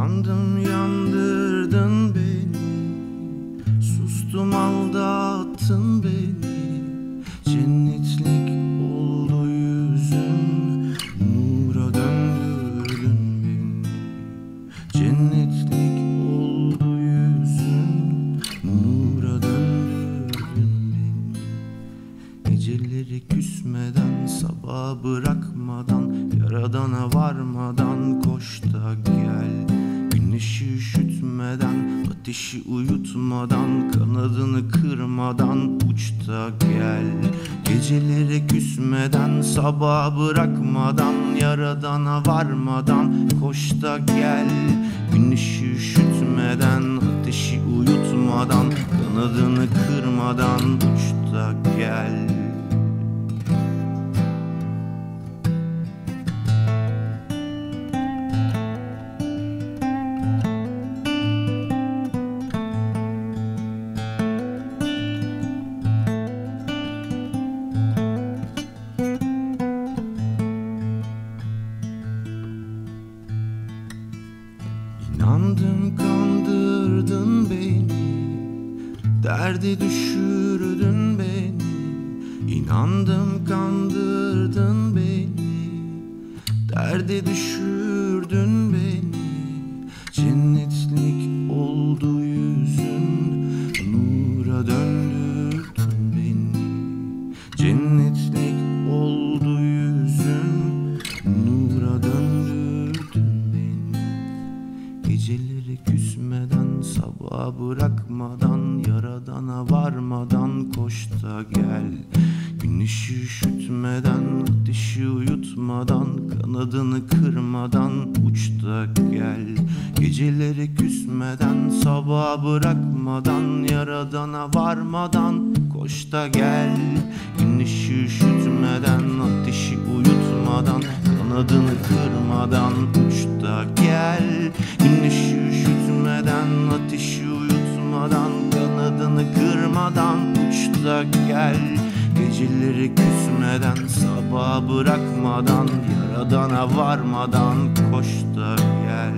Yandım yandırdın beni. Sustum aldattın beni. Cennetlik oldu yüzün. Nura döndürdün beni. Cennetlik oldu yüzün. Nura döndürdün beni. Geceleri küsmeden Sabah bırakmadan Yaradana varmadan Koş da git Güneşi üşütmeden Ateşi uyutmadan Kanadını kırmadan Uç da gel. Gecelere küsmeden Sabaha bırakmadan Yaradana varmadan Koş da gel. Güneşi üşütmeden Ateşi uyutmadan Kanadını kırmadan Uç da gel İnandım kandırdın beni. Derde düşürdün beni. İnandım kandırdın beni. Derde düşürdün beni sabaha bırakmadan Yaradana varmadan koş da gel. Güneşi üşütmeden ateşi uyutmadan Kanadını kırmadan uç da gel. Geceleri küsmeden sabaha bırakmadan Yaradana varmadan koş da gel. Güneşi üşütmeden ateşi uyutmadan Kanadını kırmadan uç da gel da gel. Geceleri küsmeden sabaha bırakmadan Yaradana varmadan koş da gel